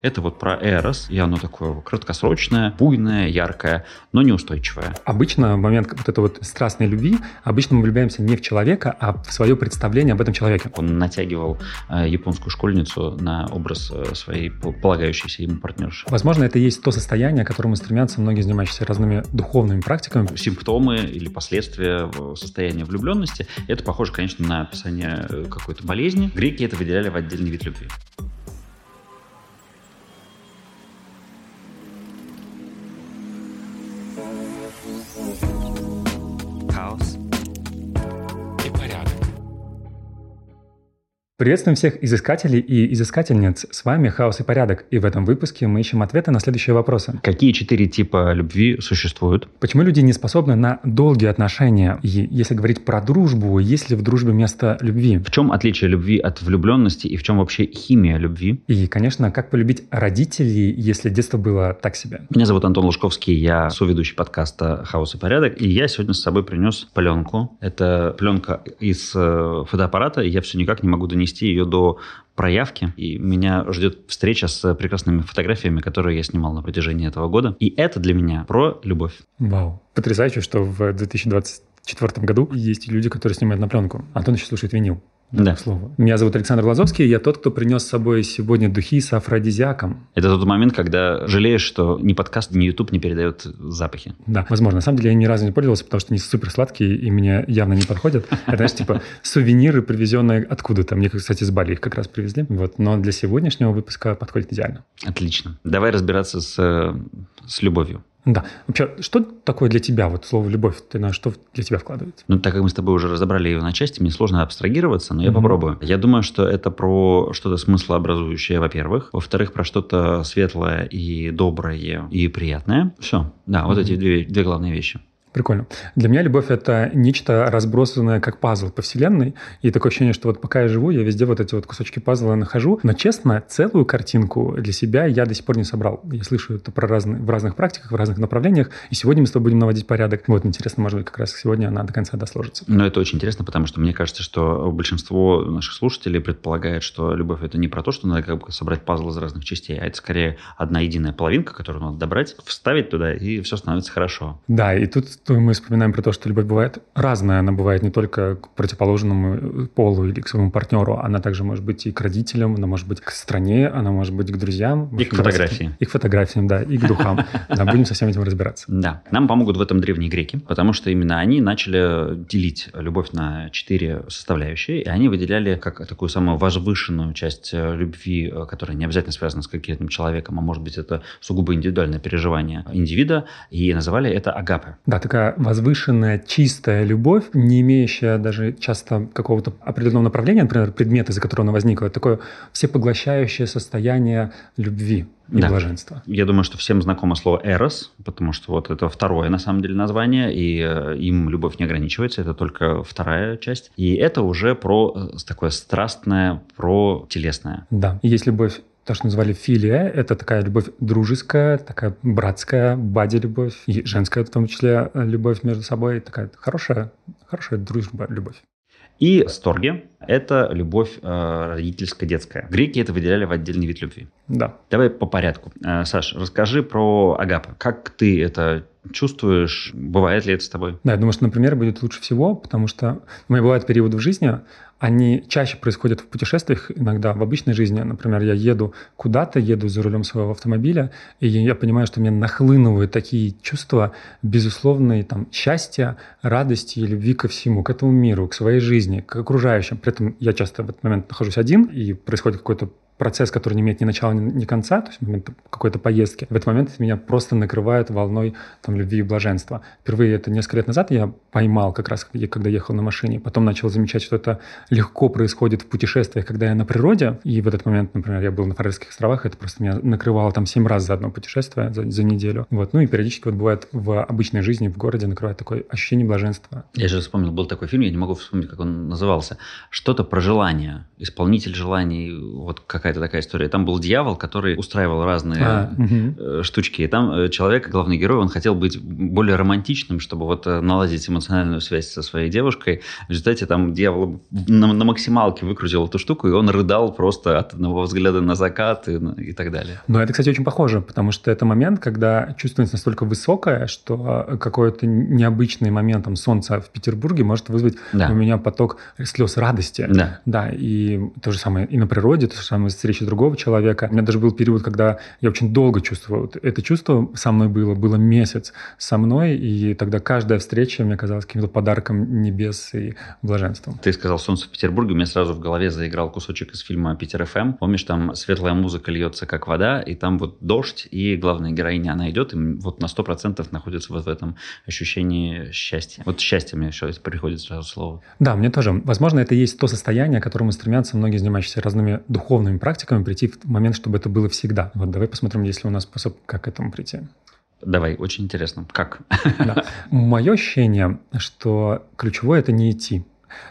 Это вот про Эрос, и оно такое краткосрочное, буйное, яркое, но неустойчивое. Обычно в момент вот этой вот страстной любви, обычно мы влюбляемся не в человека, а в свое представление об этом человеке. Он натягивал э, японскую школьницу на образ э, своей полагающейся ему партнерши. Возможно, это и есть то состояние, к которому стремятся многие занимающиеся разными духовными практиками. Симптомы или последствия состояния влюбленности, это похоже, конечно, на описание э, какой-то болезни. Греки это выделяли в отдельный вид любви. Приветствуем всех изыскателей и изыскательниц. С вами «Хаос и порядок», и в этом выпуске мы ищем ответы на следующие вопросы. Какие четыре типа любви существуют? Почему люди не способны на долгие отношения? И если говорить про дружбу, есть ли в дружбе место любви? В чем отличие любви от влюбленности и в чем вообще химия любви? И, конечно, как полюбить родителей, если детство было так себе? Меня зовут Антон Лужковский, я соведущий подкаста «Хаос и порядок», и я сегодня с собой принес пленку. Это пленка из э, фотоаппарата, и я все никак не могу донести довести ее до проявки. И меня ждет встреча с прекрасными фотографиями, которые я снимал на протяжении этого года. И это для меня про любовь. Вау. Потрясающе, что в 2024 году есть люди, которые снимают на пленку. Антон еще слушает винил. Да. Слово. Меня зовут Александр Лазовский, я тот, кто принес с собой сегодня духи с афродизиаком. Это тот момент, когда жалеешь, что ни подкаст, ни YouTube не передают запахи. Да, возможно. На самом деле я ни разу не пользовался, потому что они супер сладкие и мне явно не подходят. Это, знаешь, типа сувениры, привезенные откуда-то. Мне, кстати, с Бали их как раз привезли. Вот. Но для сегодняшнего выпуска подходит идеально. Отлично. Давай разбираться с, с любовью. Да. Вообще, что такое для тебя вот слово «любовь»? Ты на что для тебя вкладывается? Ну, так как мы с тобой уже разобрали его на части, мне сложно абстрагироваться, но я mm-hmm. попробую. Я думаю, что это про что-то смыслообразующее, во-первых. Во-вторых, про что-то светлое и доброе и приятное. Все. Да, mm-hmm. вот эти две, две главные вещи. Прикольно. Для меня любовь – это нечто разбросанное, как пазл по вселенной. И такое ощущение, что вот пока я живу, я везде вот эти вот кусочки пазла нахожу. Но, честно, целую картинку для себя я до сих пор не собрал. Я слышу это про разные, в разных практиках, в разных направлениях. И сегодня мы с тобой будем наводить порядок. Вот, интересно, может быть, как раз сегодня она до конца досложится. Ну, это очень интересно, потому что мне кажется, что большинство наших слушателей предполагает, что любовь – это не про то, что надо как бы собрать пазл из разных частей, а это скорее одна единая половинка, которую надо добрать, вставить туда, и все становится хорошо. Да, и тут мы вспоминаем про то, что любовь бывает разная. Она бывает не только к противоположному полу или к своему партнеру. Она также может быть и к родителям, она может быть к стране, она может быть к друзьям. И к фотографии. И к фотографиям, да, и к духам. Да, будем со всем этим разбираться. Да. Нам помогут в этом древние греки, потому что именно они начали делить любовь на четыре составляющие, и они выделяли как такую самую возвышенную часть э, любви, э, которая не обязательно связана с каким-то человеком, а может быть это сугубо индивидуальное переживание индивида, и называли это агапы. Да, такая возвышенная, чистая любовь, не имеющая даже часто какого-то определенного направления, например, предмета, из-за которого она возникла, это такое всепоглощающее состояние любви и да. блаженства. Я думаю, что всем знакомо слово «эрос», потому что вот это второе, на самом деле, название, и э, им любовь не ограничивается, это только вторая часть. И это уже про э, такое страстное, про телесное. Да, и есть любовь то, что назвали филия, это такая любовь дружеская, такая братская, бади-любовь, и женская в том числе э, любовь между собой, такая хорошая, хорошая дружба, любовь. И сторги – это любовь э, родительско-детская. Греки это выделяли в отдельный вид любви. Да. Давай по порядку. Э, Саш, расскажи про агапы. Как ты это чувствуешь? Бывает ли это с тобой? Да, я думаю, что, например, будет лучше всего, потому что у меня бывают периоды в жизни, они чаще происходят в путешествиях, иногда в обычной жизни. Например, я еду куда-то, еду за рулем своего автомобиля, и я понимаю, что мне нахлынывают такие чувства безусловной там, счастья, радости и любви ко всему, к этому миру, к своей жизни, к окружающим. При этом я часто в этот момент нахожусь один, и происходит какой-то процесс, который не имеет ни начала, ни, конца, то есть момент какой-то поездки, в этот момент меня просто накрывает волной там, любви и блаженства. Впервые это несколько лет назад я поймал как раз, когда ехал на машине. Потом начал замечать, что это легко происходит в путешествиях, когда я на природе. И в этот момент, например, я был на Фарерских островах, это просто меня накрывало там семь раз за одно путешествие, за, за неделю. Вот. Ну и периодически вот бывает в обычной жизни, в городе накрывает такое ощущение блаженства. Я же вспомнил, был такой фильм, я не могу вспомнить, как он назывался. Что-то про желание. Исполнитель желаний, вот какая какая-то такая история. Там был дьявол, который устраивал разные а, угу. штучки. И там э, человек, главный герой, он хотел быть более романтичным, чтобы вот э, наладить эмоциональную связь со своей девушкой. В результате там дьявол на, на максималке выкрутил эту штуку, и он рыдал просто от одного взгляда на закат и, и так далее. Но это, кстати, очень похоже, потому что это момент, когда чувственность настолько высокая, что какой-то необычный момент там, солнца в Петербурге может вызвать да. у меня поток слез радости. Да. Да, и то же самое и на природе, то же самое встреча другого человека. У меня даже был период, когда я очень долго чувствовал это чувство со мной было, было месяц со мной, и тогда каждая встреча мне казалась каким-то подарком небес и блаженством. Ты сказал «Солнце в Петербурге», у меня сразу в голове заиграл кусочек из фильма «Питер ФМ». Помнишь, там светлая музыка льется, как вода, и там вот дождь, и главная героиня, она идет, и вот на сто процентов находится вот в этом ощущении счастья. Вот счастье мне еще приходит сразу слово. Да, мне тоже. Возможно, это и есть то состояние, к которому стремятся многие занимающиеся разными духовными практиками, прийти в момент, чтобы это было всегда. Вот давай посмотрим, есть ли у нас способ, как к этому прийти. Давай, очень интересно. Как? Да. Мое ощущение, что ключевое – это не идти.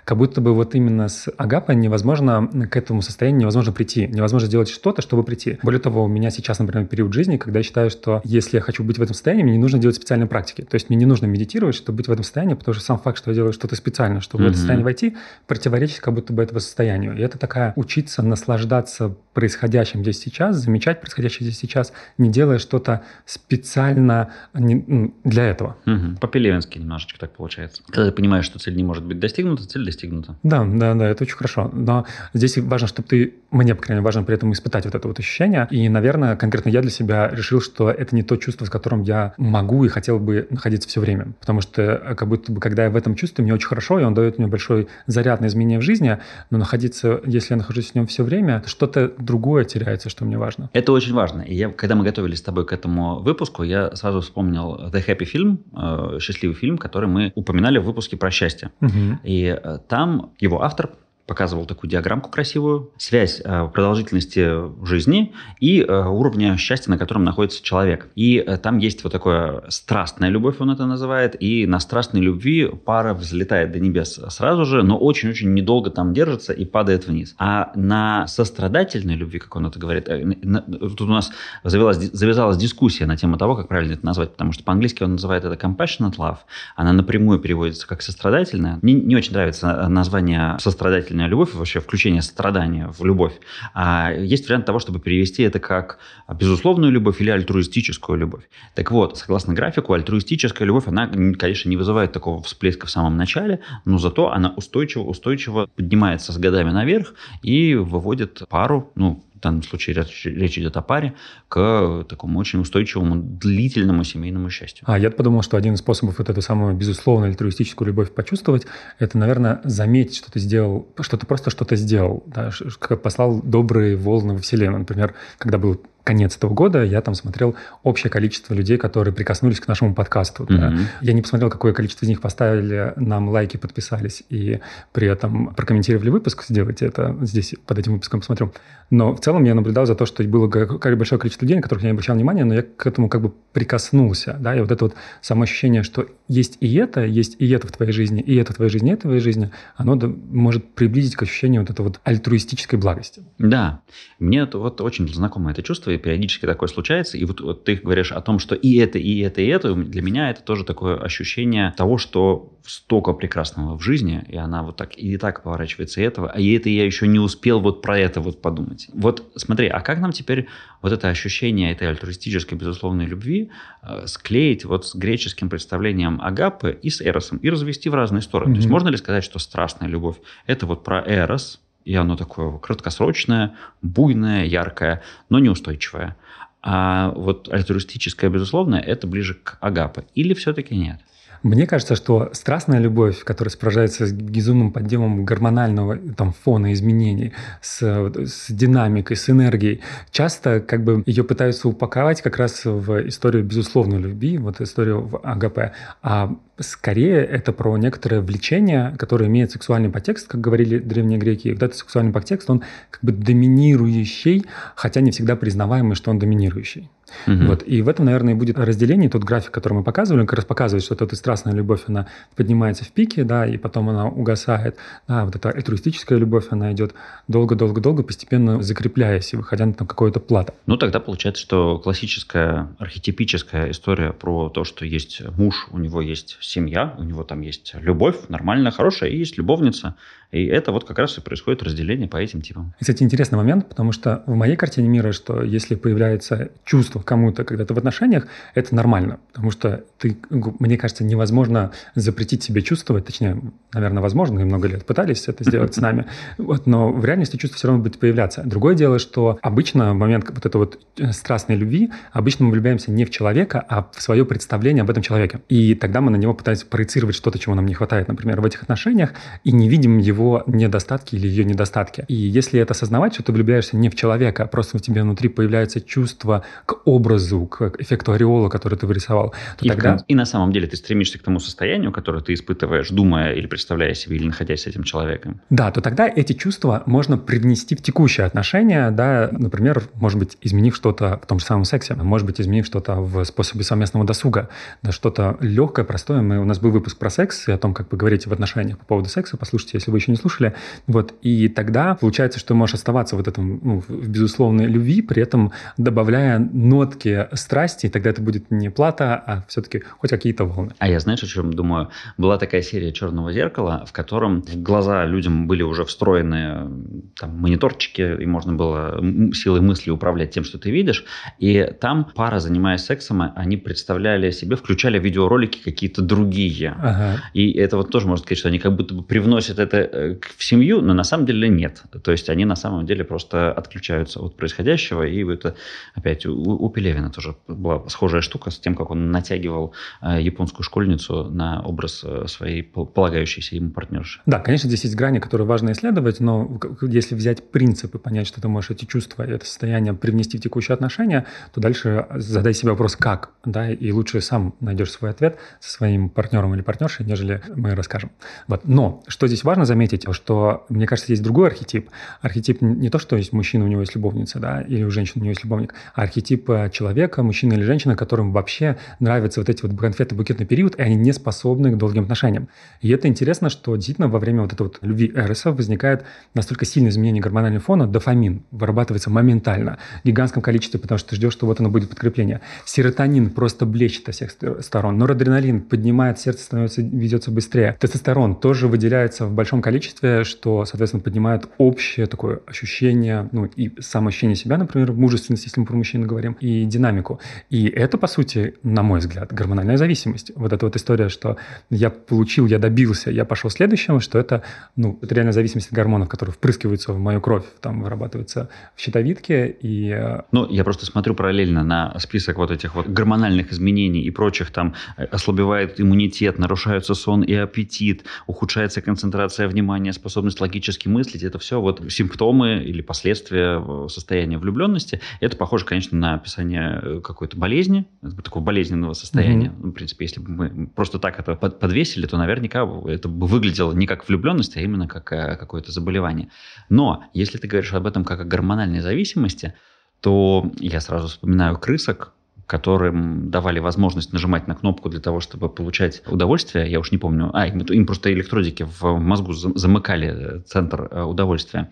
Как будто бы вот именно с агапа невозможно к этому состоянию невозможно прийти. Невозможно сделать что-то, чтобы прийти. Более того, у меня сейчас, например, период жизни, когда я считаю, что если я хочу быть в этом состоянии, мне не нужно делать специальные практики. То есть мне не нужно медитировать, чтобы быть в этом состоянии, потому что сам факт, что я делаю что-то специально, чтобы mm-hmm. в это состояние войти, противоречит как будто бы этого состоянию. И это такая учиться наслаждаться происходящим здесь сейчас, замечать происходящее здесь сейчас, не делая что-то специально не, для этого. Угу. По-пелевински немножечко так получается. Когда ты понимаешь, что цель не может быть достигнута, цель достигнута. Да, да, да, это очень хорошо. Но здесь важно, чтобы ты, мне, по крайней мере, важно при этом испытать вот это вот ощущение. И, наверное, конкретно я для себя решил, что это не то чувство, с которым я могу и хотел бы находиться все время. Потому что э, как будто бы, когда я в этом чувстве, мне очень хорошо, и он дает мне большой заряд на изменения в жизни, но находиться, если я нахожусь в нем все время, что-то другое теряется, что мне важно. Это очень важно. И я, когда мы готовились с тобой к этому выпуску, я сразу вспомнил The Happy фильм, э, счастливый фильм, который мы упоминали в выпуске про счастье. Угу. И там его автор показывал такую диаграммку красивую, связь э, продолжительности жизни и э, уровня счастья, на котором находится человек. И э, там есть вот такое страстная любовь, он это называет, и на страстной любви пара взлетает до небес сразу же, но очень-очень недолго там держится и падает вниз. А на сострадательной любви, как он это говорит, тут у нас завелась, завязалась дискуссия на тему того, как правильно это назвать, потому что по-английски он называет это compassionate love, она напрямую переводится как сострадательная. Мне не очень нравится название сострадательная сострадательная любовь, вообще включение страдания в любовь. А есть вариант того, чтобы перевести это как безусловную любовь или альтруистическую любовь. Так вот, согласно графику, альтруистическая любовь, она, конечно, не вызывает такого всплеска в самом начале, но зато она устойчиво-устойчиво поднимается с годами наверх и выводит пару, ну, в данном случае речь, идет о паре, к такому очень устойчивому, длительному семейному счастью. А я подумал, что один из способов вот эту самую безусловную альтруистическую любовь почувствовать, это, наверное, заметить, что ты сделал, что ты просто что-то сделал, да, послал добрые волны во Вселенную. Например, когда был конец этого года я там смотрел общее количество людей, которые прикоснулись к нашему подкасту. Mm-hmm. Да. Я не посмотрел, какое количество из них поставили нам лайки, подписались и при этом прокомментировали выпуск. Сделайте это здесь под этим выпуском посмотрю. Но в целом я наблюдал за то, что было большое количество людей, на которых я не обращал внимания, но я к этому как бы прикоснулся. Да? И вот это вот самоощущение, что есть и это, есть и это в твоей жизни, и это в твоей жизни, и это в твоей жизни, оно может приблизить к ощущению вот этой вот альтруистической благости. Да, мне это вот очень знакомо это чувство, и периодически такое случается. И вот, вот ты говоришь о том, что и это, и это, и это. Для меня это тоже такое ощущение того, что столько прекрасного в жизни, и она вот так и так поворачивается этого, а и это я еще не успел вот про это вот подумать. Вот смотри, а как нам теперь вот это ощущение этой альтруистической безусловной любви э, склеить вот с греческим представлением агапы и с эросом и развести в разные стороны? Mm-hmm. То есть можно ли сказать, что страстная любовь это вот про эрос, и оно такое краткосрочное, буйное, яркое, но неустойчивое. А вот альтруистическое, безусловно, это ближе к агапе. Или все-таки нет? Мне кажется, что страстная любовь, которая сопровождается с безумным подъемом гормонального там, фона изменений, с, с динамикой, с энергией, часто как бы ее пытаются упаковать как раз в историю безусловной любви, вот историю в АГП. А скорее это про некоторое влечение, которое имеет сексуальный подтекст, как говорили древние греки. И вот этот сексуальный подтекст, он как бы доминирующий, хотя не всегда признаваемый, что он доминирующий. Угу. Вот. И в этом, наверное, будет разделение. Тот график, который мы показывали, он как раз показывает, что эта страстная любовь, она поднимается в пике, да, и потом она угасает. Да, вот эта альтруистическая любовь, она идет долго-долго-долго, постепенно закрепляясь и выходя на какое-то плато. Ну, тогда получается, что классическая, архетипическая история про то, что есть муж, у него есть семья, у него там есть любовь, нормальная, хорошая, и есть любовница, и это вот как раз и происходит разделение по этим типам. Кстати, интересный момент, потому что в моей картине мира, что если появляется чувство кому-то, когда ты в отношениях, это нормально, потому что ты, мне кажется, невозможно запретить себе чувствовать, точнее, наверное, возможно, и много лет пытались это сделать с нами, вот, но в реальности чувство все равно будет появляться. Другое дело, что обычно в момент вот этой вот э, страстной любви, обычно мы влюбляемся не в человека, а в свое представление об этом человеке. И тогда мы на него пытаемся проецировать что-то, чего нам не хватает, например, в этих отношениях, и не видим его его недостатки или ее недостатки. И если это осознавать, что ты влюбляешься не в человека, а просто у тебя внутри появляется чувство к образу, к эффекту ореола, который ты вырисовал, то и, тогда... В, и на самом деле ты стремишься к тому состоянию, которое ты испытываешь, думая или представляя себе, или находясь с этим человеком. Да, то тогда эти чувства можно привнести в текущие отношения, да, например, может быть, изменив что-то в том же самом сексе, может быть, изменив что-то в способе совместного досуга, да, что-то легкое, простое. Мы, у нас был выпуск про секс и о том, как поговорить в отношениях по поводу секса. Послушайте, если вы еще не слушали. Вот. И тогда получается, что можешь оставаться вот этом, ну, в безусловной любви, при этом добавляя нотки страсти, и тогда это будет не плата, а все-таки хоть какие-то волны. А я, знаешь, о чем думаю? Была такая серия «Черного зеркала», в котором в глаза людям были уже встроены там, мониторчики, и можно было силой мысли управлять тем, что ты видишь. И там пара, занимаясь сексом, они представляли себе, включали видеоролики какие-то другие. Ага. И это вот тоже можно сказать, что они как будто бы привносят это э, в семью, но на самом деле нет. То есть они на самом деле просто отключаются от происходящего. И это опять у, у Пелевина тоже была схожая штука с тем, как он натягивал э, японскую школьницу на образ э, своей полагающейся ему партнерши. Да, конечно, здесь есть грани, которые важно исследовать, но если взять принципы, понять, что ты можешь эти чувства это состояние привнести в текущие отношения, то дальше задай себе вопрос, как, да, и лучше сам найдешь свой ответ со своим партнером или партнершей, нежели мы расскажем. Вот. Но что здесь важно заметить, заметить, что, мне кажется, есть другой архетип. Архетип не то, что есть мужчина, у него есть любовница, да, или у женщины у него есть любовник, а архетип э, человека, мужчины или женщины, которым вообще нравятся вот эти вот конфетно-букетный период, и они не способны к долгим отношениям. И это интересно, что действительно во время вот этой вот любви Эреса возникает настолько сильное изменение гормонального фона, дофамин вырабатывается моментально, в гигантском количестве, потому что ты ждешь, что вот оно будет подкрепление. Серотонин просто блещет со всех сторон. Норадреналин поднимает, сердце становится, ведется быстрее. Тестостерон тоже выделяется в большом количестве количестве, что, соответственно, поднимает общее такое ощущение, ну, и самоощущение себя, например, мужественность, если мы про мужчин говорим, и динамику. И это, по сути, на мой взгляд, гормональная зависимость. Вот эта вот история, что я получил, я добился, я пошел следующему, что это, ну, это реально зависимость от гормонов, которые впрыскиваются в мою кровь, там вырабатываются в щитовидке, и... Э, ну, я просто смотрю параллельно на список вот этих вот гормональных изменений и прочих, там э, ослабевает иммунитет, нарушается сон и аппетит, ухудшается концентрация внимания, внимание, способность логически мыслить, это все вот симптомы или последствия э, состояния влюбленности. Это похоже, конечно, на описание э, какой-то болезни, такого болезненного состояния. Mm-hmm. В принципе, если бы мы просто так это подвесили, то наверняка это бы выглядело не как влюбленность, а именно как э, какое-то заболевание. Но если ты говоришь об этом как о гормональной зависимости, то я сразу вспоминаю крысок, которым давали возможность нажимать на кнопку для того, чтобы получать удовольствие. Я уж не помню. А, им, им просто электродики в мозгу замыкали э, центр э, удовольствия.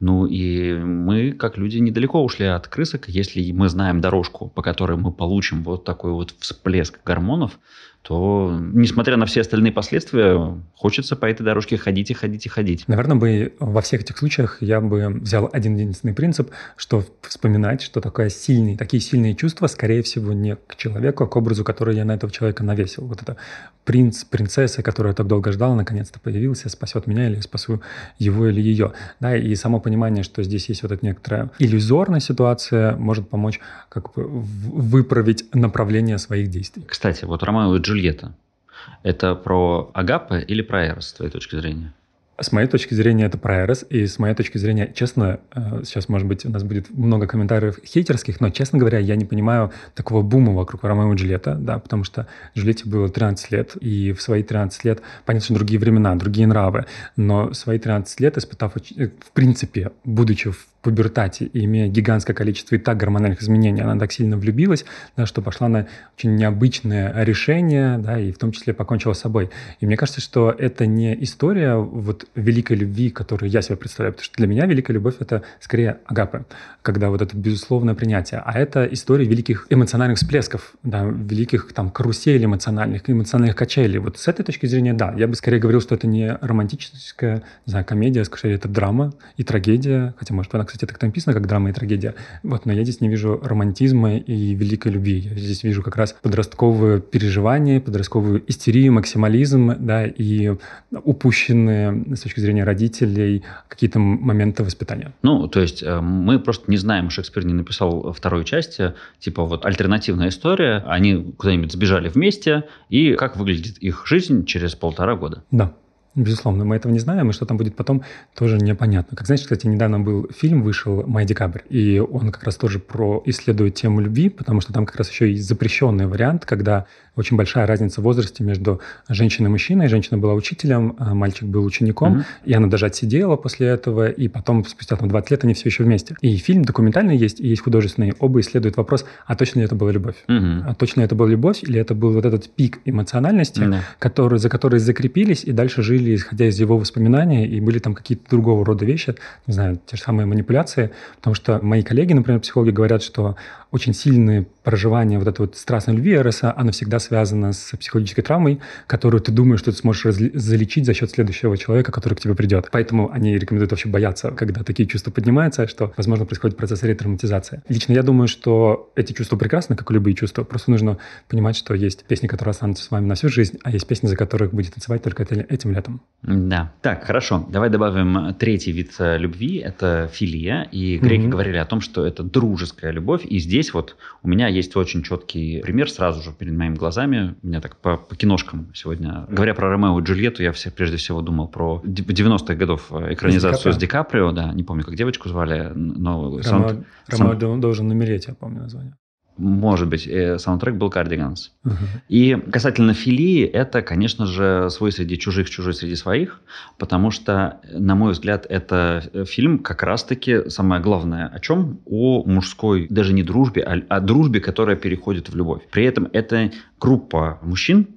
Ну и мы, как люди, недалеко ушли от крысок. Если мы знаем дорожку, по которой мы получим вот такой вот всплеск гормонов, то, несмотря на все остальные последствия, хочется по этой дорожке ходить и ходить и ходить. Наверное, бы во всех этих случаях я бы взял один единственный принцип, что вспоминать, что такое сильные, такие сильные чувства, скорее всего, не к человеку, а к образу, который я на этого человека навесил. Вот это принц, принцесса, которую я так долго ждал, наконец-то появился, спасет меня или спасу его или ее. Да, и само понимание, что здесь есть вот эта некоторая иллюзорная ситуация, может помочь как бы выправить направление своих действий. Кстати, вот Ромео и Джульетта. Это про Агапе или про Эрос, с твоей точки зрения? С моей точки зрения, это про Эрос, и с моей точки зрения, честно, э, сейчас, может быть, у нас будет много комментариев хейтерских, но, честно говоря, я не понимаю такого бума вокруг Ромео и Джульетта, да, потому что Джульетте было 13 лет, и в свои 13 лет, понятно, что другие времена, другие нравы, но в свои 13 лет, испытав, э, в принципе, будучи в пубертате и имея гигантское количество и так гормональных изменений, она так сильно влюбилась, да, что пошла на очень необычное решение, да, и в том числе покончила с собой. И мне кажется, что это не история вот великой любви, которую я себе представляю, потому что для меня великая любовь — это скорее агапы, когда вот это безусловное принятие, а это история великих эмоциональных всплесков, да, великих там каруселей эмоциональных, эмоциональных качелей. Вот с этой точки зрения, да, я бы скорее говорил, что это не романтическая, не знаю, комедия, скорее это драма и трагедия, хотя, может, она, кстати, так написано, как драма и трагедия. Вот, но я здесь не вижу романтизма и великой любви. Я здесь вижу как раз подростковые переживания, подростковую истерию, максимализм, да, и упущенные с точки зрения родителей какие-то моменты воспитания. Ну, то есть э, мы просто не знаем, Шекспир не написал второй части, типа вот альтернативная история, они куда-нибудь сбежали вместе, и как выглядит их жизнь через полтора года. Да. Безусловно, мы этого не знаем, и что там будет потом, тоже непонятно. Как знаешь, кстати, недавно был фильм, вышел «Май декабрь», и он как раз тоже про исследует тему любви, потому что там как раз еще и запрещенный вариант, когда очень большая разница в возрасте между женщиной и мужчиной. Женщина была учителем, а мальчик был учеником, mm-hmm. и она даже отсидела после этого, и потом, спустя там 20 лет, они все еще вместе. И фильм документальный есть, и есть художественный. Оба исследуют вопрос, а точно ли это была любовь? Mm-hmm. А точно ли это была любовь, или это был вот этот пик эмоциональности, mm-hmm. который, за который закрепились и дальше жили, исходя из его воспоминаний, и были там какие-то другого рода вещи, не знаю, те же самые манипуляции, потому что мои коллеги, например, психологи говорят, что очень сильные проживание вот этой вот страстной любви Эроса, она всегда связана с психологической травмой, которую ты думаешь, что ты сможешь залечить за счет следующего человека, который к тебе придет. Поэтому они рекомендуют вообще бояться, когда такие чувства поднимаются, что, возможно, происходит процесс ретравматизации. Лично я думаю, что эти чувства прекрасны, как и любые чувства. Просто нужно понимать, что есть песни, которые останутся с вами на всю жизнь, а есть песни, за которых будете танцевать только этим летом. Да. Так, хорошо. Давай добавим третий вид э, любви. Это филия. И греки mm-hmm. говорили о том, что это дружеская любовь. И здесь вот у меня есть очень четкий пример сразу же перед моими глазами. У меня так по, по киношкам сегодня. Говоря про Ромео и Джульетту, я все, прежде всего думал про 90-х годов экранизацию с Ди Каприо. Да, не помню, как девочку звали, но... Ромео, саунд... Ромео саунд... должен умереть, я помню название. Может быть, э, саундтрек был Cardigans. Uh-huh. И касательно филии, это, конечно же, свой среди чужих, чужой среди своих, потому что, на мой взгляд, это э, фильм как раз-таки самое главное о чем? О мужской, даже не дружбе, а о дружбе, которая переходит в любовь. При этом это группа мужчин,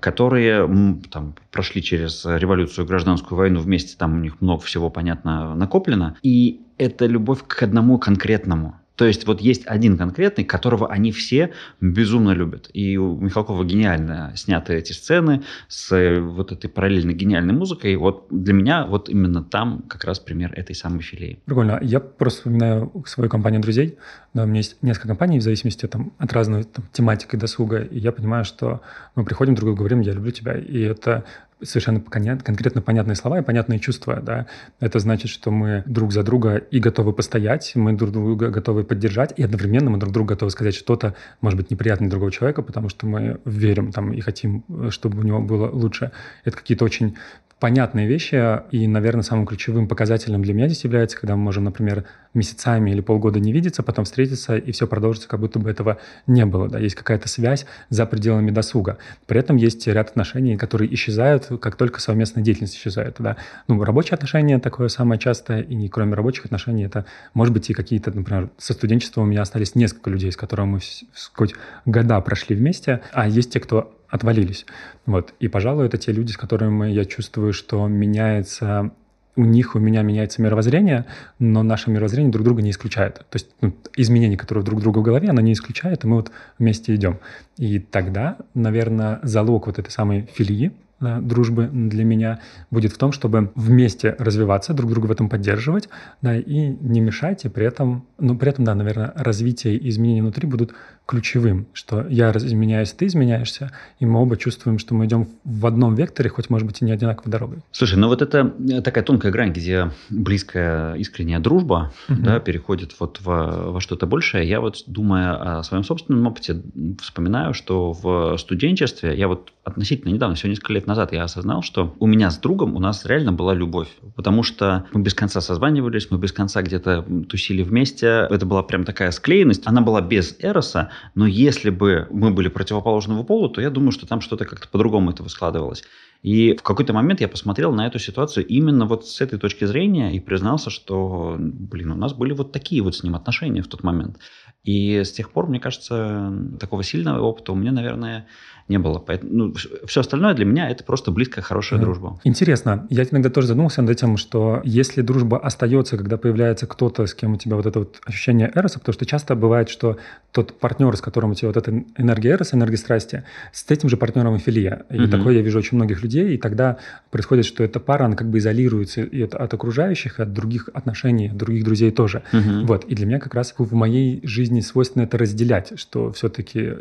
которые там, прошли через революцию, гражданскую войну вместе, там у них много всего, понятно, накоплено. И это любовь к одному конкретному то есть вот есть один конкретный, которого они все безумно любят. И у Михалкова гениально сняты эти сцены с э, вот этой параллельно гениальной музыкой. Вот для меня вот именно там как раз пример этой самой филии. Прикольно. Я просто вспоминаю свою компанию друзей. Да, у меня есть несколько компаний в зависимости там, от разной там, тематики досуга. И я понимаю, что мы приходим друг к другу, говорим, я люблю тебя. И это совершенно конкретно понятные слова и понятные чувства, да. Это значит, что мы друг за друга и готовы постоять, мы друг друга готовы поддержать, и одновременно мы друг другу готовы сказать что-то, может быть, неприятное другого человека, потому что мы верим там и хотим, чтобы у него было лучше. Это какие-то очень понятные вещи, и, наверное, самым ключевым показателем для меня здесь является, когда мы можем, например, месяцами или полгода не видеться, потом встретиться, и все продолжится, как будто бы этого не было. Да? Есть какая-то связь за пределами досуга. При этом есть ряд отношений, которые исчезают, как только совместная деятельность исчезает. Да? Ну, рабочие отношения такое самое частое, и не кроме рабочих отношений, это, может быть, и какие-то, например, со студенчества у меня остались несколько людей, с которыми мы хоть года прошли вместе, а есть те, кто отвалились. Вот. И, пожалуй, это те люди, с которыми я чувствую, что меняется у них, у меня меняется мировоззрение, но наше мировоззрение друг друга не исключает. То есть ну, изменения, которые друг друга в голове, оно не исключает, и мы вот вместе идем. И тогда, наверное, залог вот этой самой филии, дружбы для меня будет в том, чтобы вместе развиваться, друг друга в этом поддерживать, да, и не мешать, и при этом, ну, при этом, да, наверное, развитие и изменения внутри будут ключевым, что я изменяюсь, ты изменяешься, и мы оба чувствуем, что мы идем в одном векторе, хоть, может быть, и не одинаковой дорогой. Слушай, ну вот это э, такая тонкая грань, где близкая искренняя дружба угу. да, переходит вот во, во что-то большее. Я вот, думая о своем собственном опыте, вспоминаю, что в студенчестве я вот относительно недавно, всего несколько лет назад я осознал, что у меня с другом у нас реально была любовь. Потому что мы без конца созванивались, мы без конца где-то тусили вместе. Это была прям такая склеенность. Она была без Эроса, но если бы мы были противоположного пола, то я думаю, что там что-то как-то по-другому этого складывалось. И в какой-то момент я посмотрел на эту ситуацию именно вот с этой точки зрения и признался, что, блин, у нас были вот такие вот с ним отношения в тот момент. И с тех пор, мне кажется, такого сильного опыта у меня, наверное, не было. Поэтому, ну, все остальное для меня это просто близкая, хорошая mm. дружба. Интересно. Я иногда тоже задумался над этим, что если дружба остается, когда появляется кто-то, с кем у тебя вот это вот ощущение эроса, потому что часто бывает, что тот партнер, с которым у тебя вот эта энергия эроса, энергия страсти, с этим же партнером и филия. И mm-hmm. такое я вижу очень многих людей, и тогда происходит, что эта пара, она как бы изолируется и от, от окружающих, от других отношений, от других друзей тоже. Mm-hmm. Вот. И для меня как раз в моей жизни свойственно это разделять, что все-таки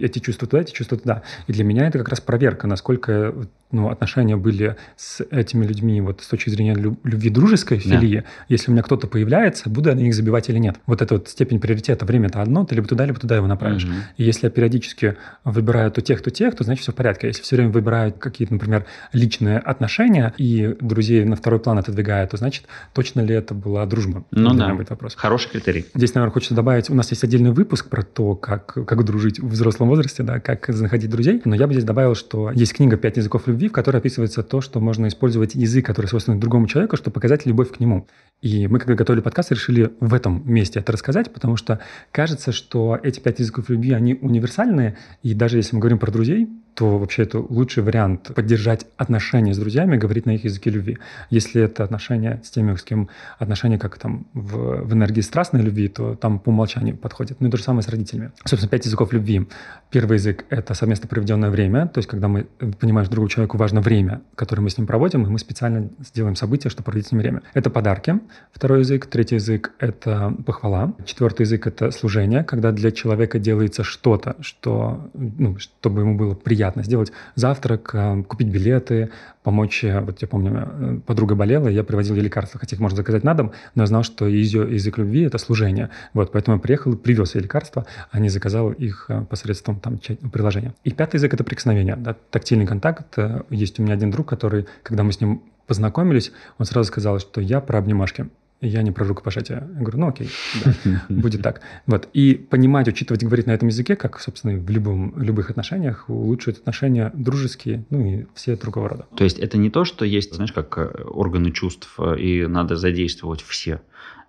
эти чувства туда, эти чувства туда. И для меня это как раз проверка, насколько ну, отношения были с этими людьми вот с точки зрения любви дружеской филии. Да. Если у меня кто-то появляется, буду я на них забивать или нет. Вот эта вот степень приоритета, время это одно, ты либо туда, либо туда его направишь. Угу. И если я периодически выбираю то тех, то тех, то значит все в порядке. А если все время выбираю какие-то, например, личные отношения и друзей на второй план отодвигаю, то значит точно ли это была дружба? Ну да, будет вопрос. хороший критерий. Здесь, наверное, хочется добавить, у нас есть отдельный выпуск про то, как, как дружить в взрослом возрасте, да, как находить друзей. Но я бы здесь добавил, что есть книга «Пять языков любви», любви, в которой описывается то, что можно использовать язык, который свойственен другому человеку, чтобы показать любовь к нему. И мы, когда готовили подкаст, решили в этом месте это рассказать, потому что кажется, что эти пять языков любви, они универсальные, и даже если мы говорим про друзей, то вообще это лучший вариант поддержать отношения с друзьями, говорить на их языке любви. Если это отношения с теми, с кем отношения как там в, в энергии страстной любви, то там по умолчанию подходит. Ну и то же самое с родителями. Собственно, пять языков любви. Первый язык — это совместно проведенное время, то есть когда мы понимаем, что другому человеку важно время, которое мы с ним проводим, и мы специально сделаем события, чтобы проводить с ним время. Это подарки. Второй язык. Третий язык — это похвала. Четвертый язык — это служение, когда для человека делается что-то, что, ну, чтобы ему было приятно приятно сделать завтрак, э, купить билеты, помочь. Э, вот я помню, э, подруга болела, я привозил ей лекарства, хотя их можно заказать на дом, но я знал, что ее язык любви – это служение. Вот, поэтому я приехал привез ей лекарства, а не заказал их посредством там, приложения. И пятый язык – это прикосновение, да, тактильный контакт. Есть у меня один друг, который, когда мы с ним познакомились, он сразу сказал, что я про обнимашки я не про рукопожатие. Я говорю, ну окей, да, будет так. Вот. И понимать, учитывать, говорить на этом языке, как, собственно, в любом, любых отношениях, улучшит отношения дружеские, ну и все другого рода. То есть это не то, что есть, знаешь, как э, органы чувств, э, и надо задействовать все.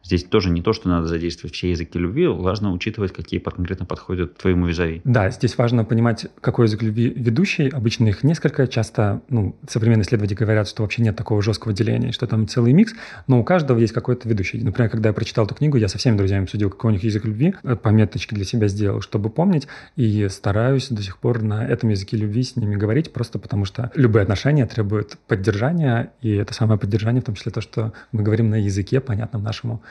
Здесь тоже не то, что надо задействовать все языки любви, важно учитывать, какие конкретно подходят твоему визави. Да, здесь важно понимать, какой язык любви ведущий. Обычно их несколько. Часто ну, современные исследователи говорят, что вообще нет такого жесткого деления, что там целый микс, но у каждого есть какой-то ведущий. Например, когда я прочитал эту книгу, я со всеми друзьями обсудил, какой у них язык любви, э, пометочки для себя сделал, чтобы помнить, и стараюсь до сих пор на этом языке любви с ними говорить, просто потому что любые отношения требуют поддержания, и это самое поддержание, в том числе то, что мы говорим на языке, понятном нашему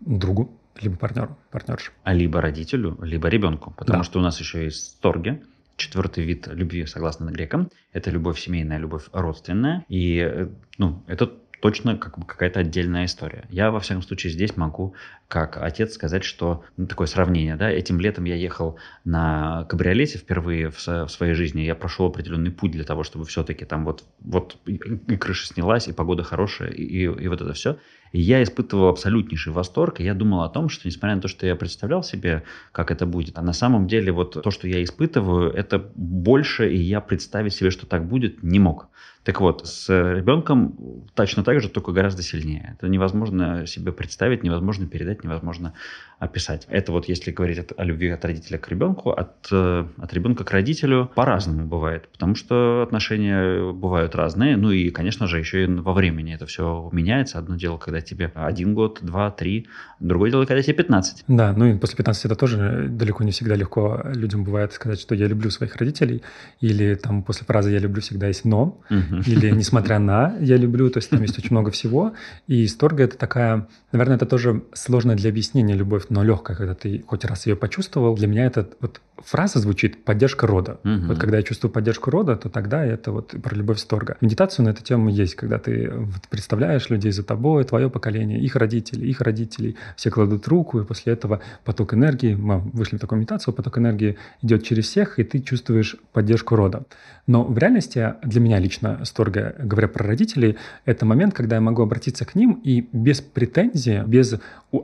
другу, либо партнеру, партнерше. А либо родителю, либо ребенку. Потому да. что у нас еще есть сторги, четвертый вид любви, согласно грекам. Это любовь семейная, любовь родственная. И э, ну, это точно как бы какая-то отдельная история. Я, во всяком случае, здесь могу, как отец, сказать, что ну, такое сравнение. Да? Этим летом я ехал на кабриолете впервые в, в своей жизни. Я прошел определенный путь для того, чтобы все-таки там вот, вот и, и крыша снялась, и погода хорошая, и, и, и вот это все. И я испытывал абсолютнейший восторг, и я думал о том, что несмотря на то, что я представлял себе, как это будет, а на самом деле вот то, что я испытываю, это больше, и я представить себе, что так будет, не мог. Так вот, с ребенком точно так же, только гораздо сильнее. Это невозможно себе представить, невозможно передать, невозможно описать. Это вот если говорить о любви от родителя к ребенку, от, э, от ребенка к родителю по-разному бывает, потому что отношения бывают разные, ну и, конечно же, еще и во времени это все меняется. Одно дело, когда тебе один год, два, три, другое дело, когда тебе 15. Да, ну и после 15 это тоже далеко не всегда легко людям бывает сказать, что я люблю своих родителей, или там после фразы «я люблю» всегда есть «но», или «несмотря на я люблю», то есть там есть очень много всего, и исторга это такая, наверное, это тоже сложно для объяснения любовь но легкая, когда ты хоть раз ее почувствовал. Для меня это вот фраза звучит «поддержка рода». Мгм. Вот когда я чувствую поддержку рода, то тогда это вот про любовь сторга. Медитацию на эту тему есть, когда ты представляешь людей за тобой, твое поколение, их родителей, их родителей, все кладут руку, и после этого поток энергии, мы вышли в такую медитацию, поток энергии идет через всех, и ты чувствуешь поддержку рода. Но в реальности для меня лично сторга, говоря про родителей, это момент, когда я могу обратиться к ним и без претензий, без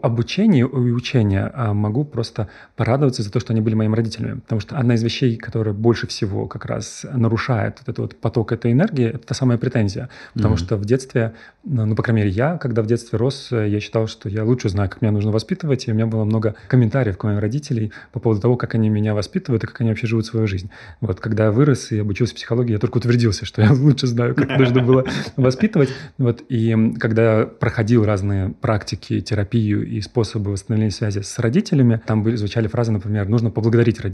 обучения и учения а, могу просто порадоваться за то, что они были моими родителями. Потому что одна из вещей, которая больше всего как раз нарушает вот этот вот поток этой энергии, это та самая претензия. Потому Мгм. что в детстве, ну, ну, по крайней мере, я, когда в детстве рос, я считал, что я лучше знаю, как меня нужно воспитывать, и у меня было много комментариев к моим родителей по поводу того, как они меня воспитывают и как они вообще живут свою жизнь. Вот, когда я вырос и обучился психологии, я только утвердился, что я лучше знаю, как нужно было воспитывать. Вот, и когда я проходил разные практики, терапию и способы восстановления связи с родителями, там были, звучали фразы, например, нужно поблагодарить родителей.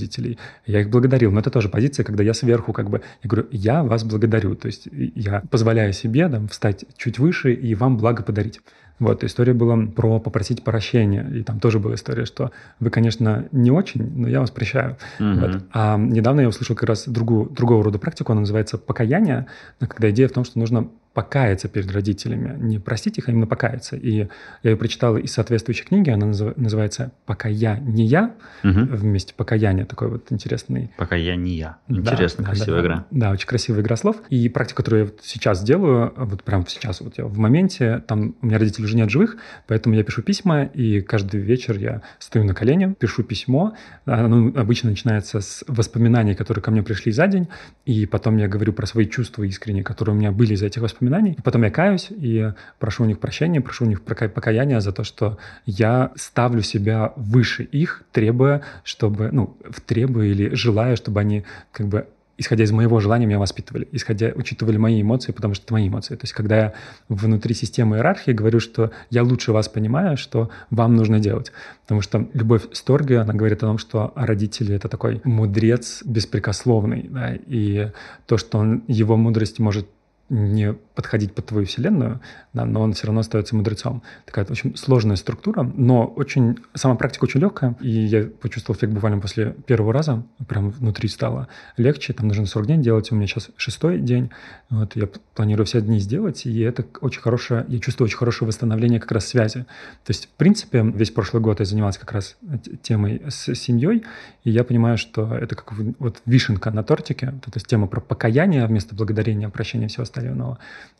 Я их благодарил, но это тоже позиция, когда я сверху как бы, я говорю, я вас благодарю, то есть я позволяю себе там, встать чуть выше и вам благо подарить. Вот, история была про попросить прощения. И там тоже была история, что вы, конечно, не очень, но я вас прощаю. Мгм. Вот. А недавно я услышал как раз другую, другого рода практику, она называется покаяние, когда идея в том, что нужно покаяться перед родителями, не простить их, а именно покаяться. И я ее прочитал из соответствующей книги, она назыв- называется «Пока я не я», Мгм. вместе покаяние, такой вот интересный Пока я не я. да, Интересно, да, красивая да, игра. Да, да, очень красивая игра слов. И практика, которую я вот сейчас делаю, вот прямо сейчас, вот я в моменте, там у меня родителей уже нет живых, поэтому я пишу письма, и каждый вечер я стою на колени, пишу письмо. Оно обычно начинается с воспоминаний, которые ко мне пришли за день, и потом я говорю про свои чувства искренние, которые у меня были из этих воспоминаний. И потом я каюсь и прошу у них прощения, прошу у них покаяния за то, что я ставлю себя выше их, требуя, чтобы, ну, требуя или желая, чтобы они как бы исходя из моего желания, меня воспитывали, исходя, учитывали мои эмоции, потому что это мои эмоции. То есть, когда я внутри системы иерархии говорю, что я лучше вас понимаю, что вам нужно делать. Потому что любовь Сторги, она говорит о том, что родители — это такой мудрец беспрекословный, да, и то, что он, его мудрость может не подходить под твою вселенную, да, но он все равно остается мудрецом. Такая очень сложная структура, но очень сама практика очень легкая, и я почувствовал эффект буквально после первого раза, прям внутри стало легче, там нужно 40 дней делать, у меня сейчас шестой день, вот, я планирую все дни сделать, и это очень хорошее, я чувствую очень хорошее восстановление как раз связи. То есть, в принципе, весь прошлый год я занимался как раз темой с семьей, и я понимаю, что это как вот вишенка на тортике, то есть тема про покаяние вместо благодарения, прощения и всего остального,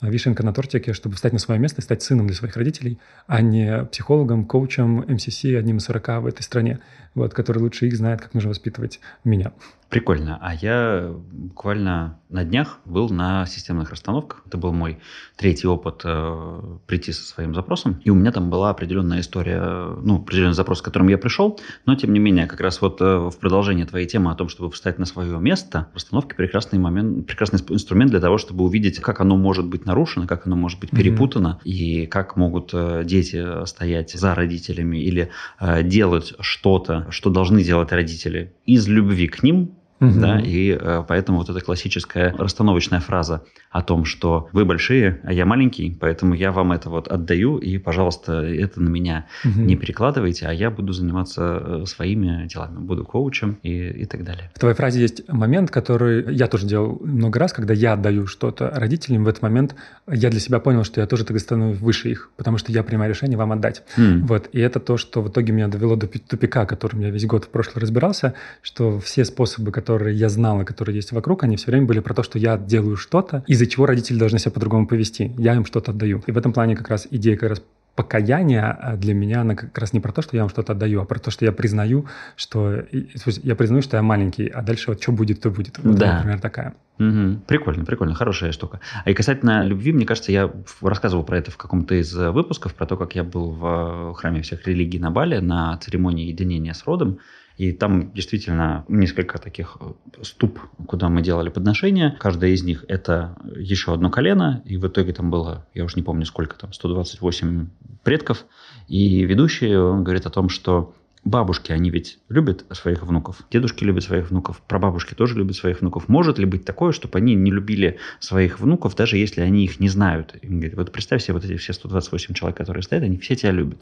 вишенка на тортике, чтобы встать на свое место и стать сыном для своих родителей, а не психологом, коучем, МСС, одним из 40 в этой стране, вот, который лучше их знает, как нужно воспитывать меня. Прикольно. А я буквально на днях был на системных расстановках. Это был мой третий опыт э, прийти со своим запросом. И у меня там была определенная история, ну, определенный запрос, с которым я пришел. Но, тем не менее, как раз вот э, в продолжении твоей темы о том, чтобы встать на свое место, расстановки прекрасный момент, прекрасный инструмент для того, чтобы увидеть, как оно может быть нарушено, как оно может быть перепутано, mm-hmm. и как могут э, дети стоять за родителями или э, делать что-то, что должны делать родители из любви к ним, Uh-huh. Да, и э, поэтому вот эта классическая расстановочная фраза о том, что вы большие, а я маленький, поэтому я вам это вот отдаю, и, пожалуйста, это на меня uh-huh. не перекладывайте, а я буду заниматься э, своими делами, буду коучем и, и так далее. В твоей фразе есть момент, который я тоже делал много раз, когда я отдаю что-то родителям, в этот момент я для себя понял, что я тоже тогда становлюсь выше их, потому что я принимаю решение вам отдать. Uh-huh. Вот, и это то, что в итоге меня довело до тупика, которым я весь год в прошлый разбирался, что все способы, которые которые я знал и которые есть вокруг, они все время были про то, что я делаю что-то, из-за чего родители должны себя по-другому повести. Я им что-то отдаю. И в этом плане как раз идея как раз покаяние для меня, она как раз не про то, что я вам что-то отдаю, а про то, что я признаю, что я признаю, что я маленький, а дальше вот что будет, то будет. Вот, да. например, такая. Угу. Прикольно, прикольно, хорошая штука. А и касательно любви, мне кажется, я рассказывал про это в каком-то из выпусков, про то, как я был в храме всех религий на Бали на церемонии единения с родом. И там действительно несколько таких ступ, куда мы делали подношения. Каждая из них – это еще одно колено. И в итоге там было, я уже не помню сколько там, 128 предков. И ведущий, он говорит о том, что бабушки, они ведь любят своих внуков, дедушки любят своих внуков, прабабушки тоже любят своих внуков. Может ли быть такое, чтобы они не любили своих внуков, даже если они их не знают? И говорит, вот представь себе вот эти все 128 человек, которые стоят, они все тебя любят.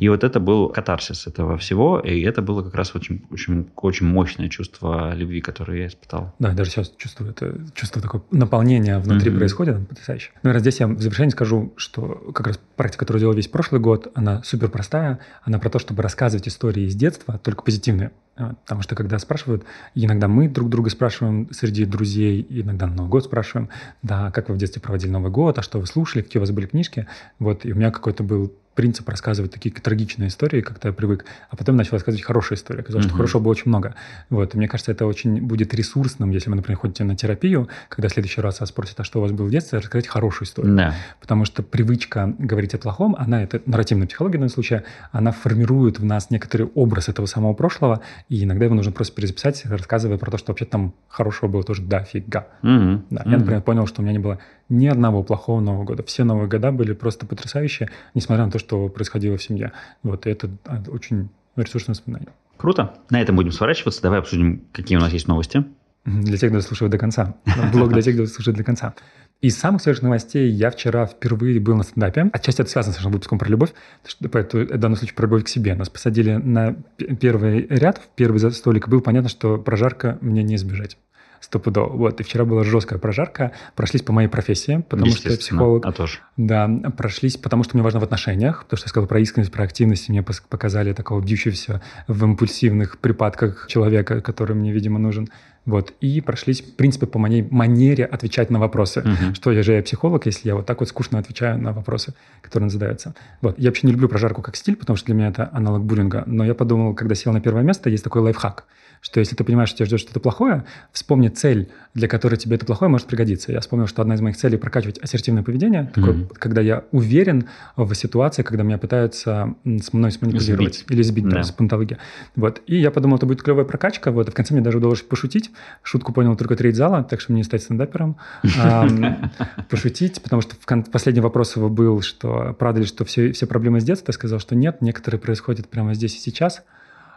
И вот это был катарсис этого всего, и это было как раз очень, очень, очень мощное чувство любви, которое я испытал. Да, даже сейчас чувствую это чувство такое наполнения внутри mm-hmm. происходит, потрясающе. Наверное, здесь я в завершении скажу, что как раз практика, которую делал весь прошлый год, она супер простая, она про то, чтобы рассказывать истории из детства, только позитивные. А, потому что когда спрашивают, иногда мы друг друга спрашиваем среди друзей, иногда на Новый год спрашиваем, да, как вы в детстве проводили Новый год, а что вы слушали, какие у вас были книжки. Вот, и у меня какой-то был принцип рассказывать такие трагичные истории, как-то я привык, а потом начал рассказывать хорошие истории. Mm-hmm. что хорошего было очень много. Вот. И мне кажется, это очень будет ресурсным, если вы, например, ходите на терапию, когда в следующий раз вас спросят, а что у вас было в детстве, рассказать хорошую историю. Да. Потому что привычка говорить о плохом, она, это нарративная психология в данном случае, она формирует в нас некоторый образ этого самого прошлого, и иногда его нужно просто перезаписать, рассказывая про то, что вообще там хорошего было тоже дофига. Mm-hmm. Да. Я, например, понял, что у меня не было ни одного плохого Нового года. Все Новые года были просто потрясающие, несмотря на то, что происходило в семье. Вот, и это а, очень ресурсное воспоминание. Круто. На этом будем сворачиваться. Давай обсудим, какие у нас есть новости. Для тех, кто слушает до конца. Блог для тех, кто слушает до конца. Из самых свежих новостей я вчера впервые был на стендапе. Отчасти это связано с нашим выпуском про любовь. Поэтому в данном случае про любовь к себе. Нас посадили на первый ряд, в первый столик. И было понятно, что прожарка мне не избежать стопудово. Вот, и вчера была жесткая прожарка. Прошлись по моей профессии, потому что я психолог. А тоже. Да, прошлись, потому что мне важно в отношениях, потому что я сказал про искренность, про активность, и мне показали такого бьющегося в импульсивных припадках человека, который мне, видимо, нужен. Вот, и прошлись, в принципе, по моей манере отвечать на вопросы. Uh-huh. Что я же я психолог, если я вот так вот скучно отвечаю на вопросы, которые задаются. Вот. Я вообще не люблю прожарку как стиль, потому что для меня это аналог буллинга. Но я подумал, когда сел на первое место, есть такой лайфхак – что если ты понимаешь, что тебя ждет что-то плохое, вспомни цель, для которой тебе это плохое может пригодиться. Я вспомнил, что одна из моих целей – прокачивать ассертивное поведение, mm-hmm. такое, когда я уверен в ситуации, когда меня пытаются с мной сманипулировать сбить. или сбить, да, да с пантологии. Вот. И я подумал, это будет клевая прокачка, вот, и в конце мне даже удалось пошутить. Шутку понял только треть зала, так что мне не стать стендапером. Пошутить, потому что последний вопрос его был, что правда ли, что все проблемы с детства? Я сказал, что нет, некоторые происходят прямо здесь и сейчас –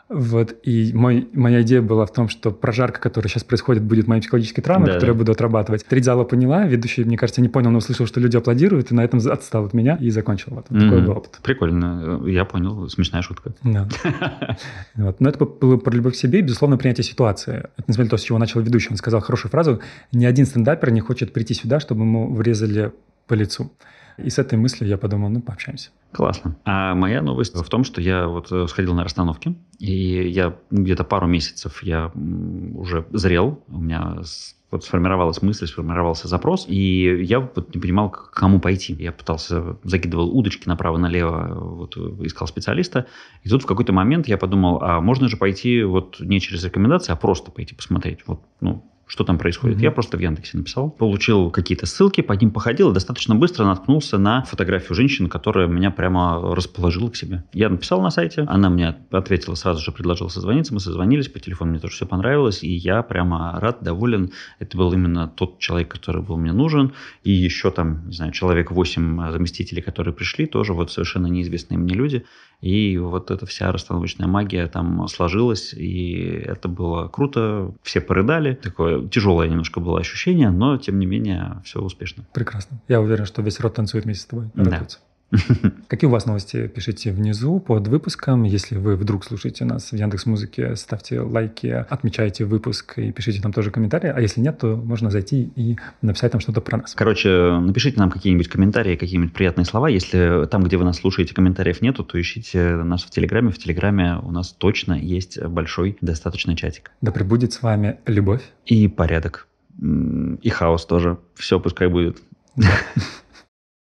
вот, и мой, моя идея была в том, что прожарка, которая сейчас происходит, будет моей психологической травмой, да, которую да. я буду отрабатывать. Треть зала поняла, ведущий, мне кажется, не понял, но услышал, что люди аплодируют, и на этом отстал от меня и закончил. Вот, mm-hmm. такой был опыт. Прикольно, я понял, смешная шутка. Да. вот. Но это было про любовь к себе и, безусловно, принятие ситуации. Это, несмотря на то, с чего начал ведущий, он сказал хорошую фразу, ни один стендапер не хочет прийти сюда, чтобы ему врезали по лицу. И с этой мыслью я подумал, ну, пообщаемся. Классно. А моя новость в том, что я вот э, сходил на расстановки, и я где-то пару месяцев я уже зрел, у меня вот сформировалась мысль, сформировался запрос, и я вот не понимал, к кому пойти. Я пытался, закидывал удочки направо-налево, вот искал специалиста, и тут в какой-то момент я подумал, а можно же пойти вот не через рекомендации, а просто пойти посмотреть. Вот, ну, что там происходит. Mm-hmm. Я просто в Яндексе написал, получил какие-то ссылки, по ним походил и достаточно быстро наткнулся на фотографию женщины, которая меня прямо расположила к себе. Я написал на сайте, она мне ответила, сразу же предложила созвониться, мы созвонились, по телефону мне тоже все понравилось, и я прямо рад, доволен. Это был именно тот человек, который был мне нужен, и еще там, не знаю, человек 8 заместителей, которые пришли, тоже вот совершенно неизвестные мне люди. И вот эта вся расстановочная магия там сложилась, и это было круто. Все порыдали. Такое тяжелое немножко было ощущение, но тем не менее все успешно. Прекрасно. Я уверен, что весь род танцует вместе с тобой. Да. Какие у вас новости? Пишите внизу под выпуском. Если вы вдруг слушаете нас в Яндекс Музыке, ставьте лайки, отмечайте выпуск и пишите там тоже комментарии. А если нет, то можно зайти и написать там что-то про нас. Короче, напишите нам какие-нибудь комментарии, какие-нибудь приятные слова. Если там, где вы нас слушаете, комментариев нету, то ищите нас в Телеграме. В Телеграме у нас точно есть большой достаточно чатик. Да пребудет с вами любовь. И порядок. И хаос тоже. Все пускай будет.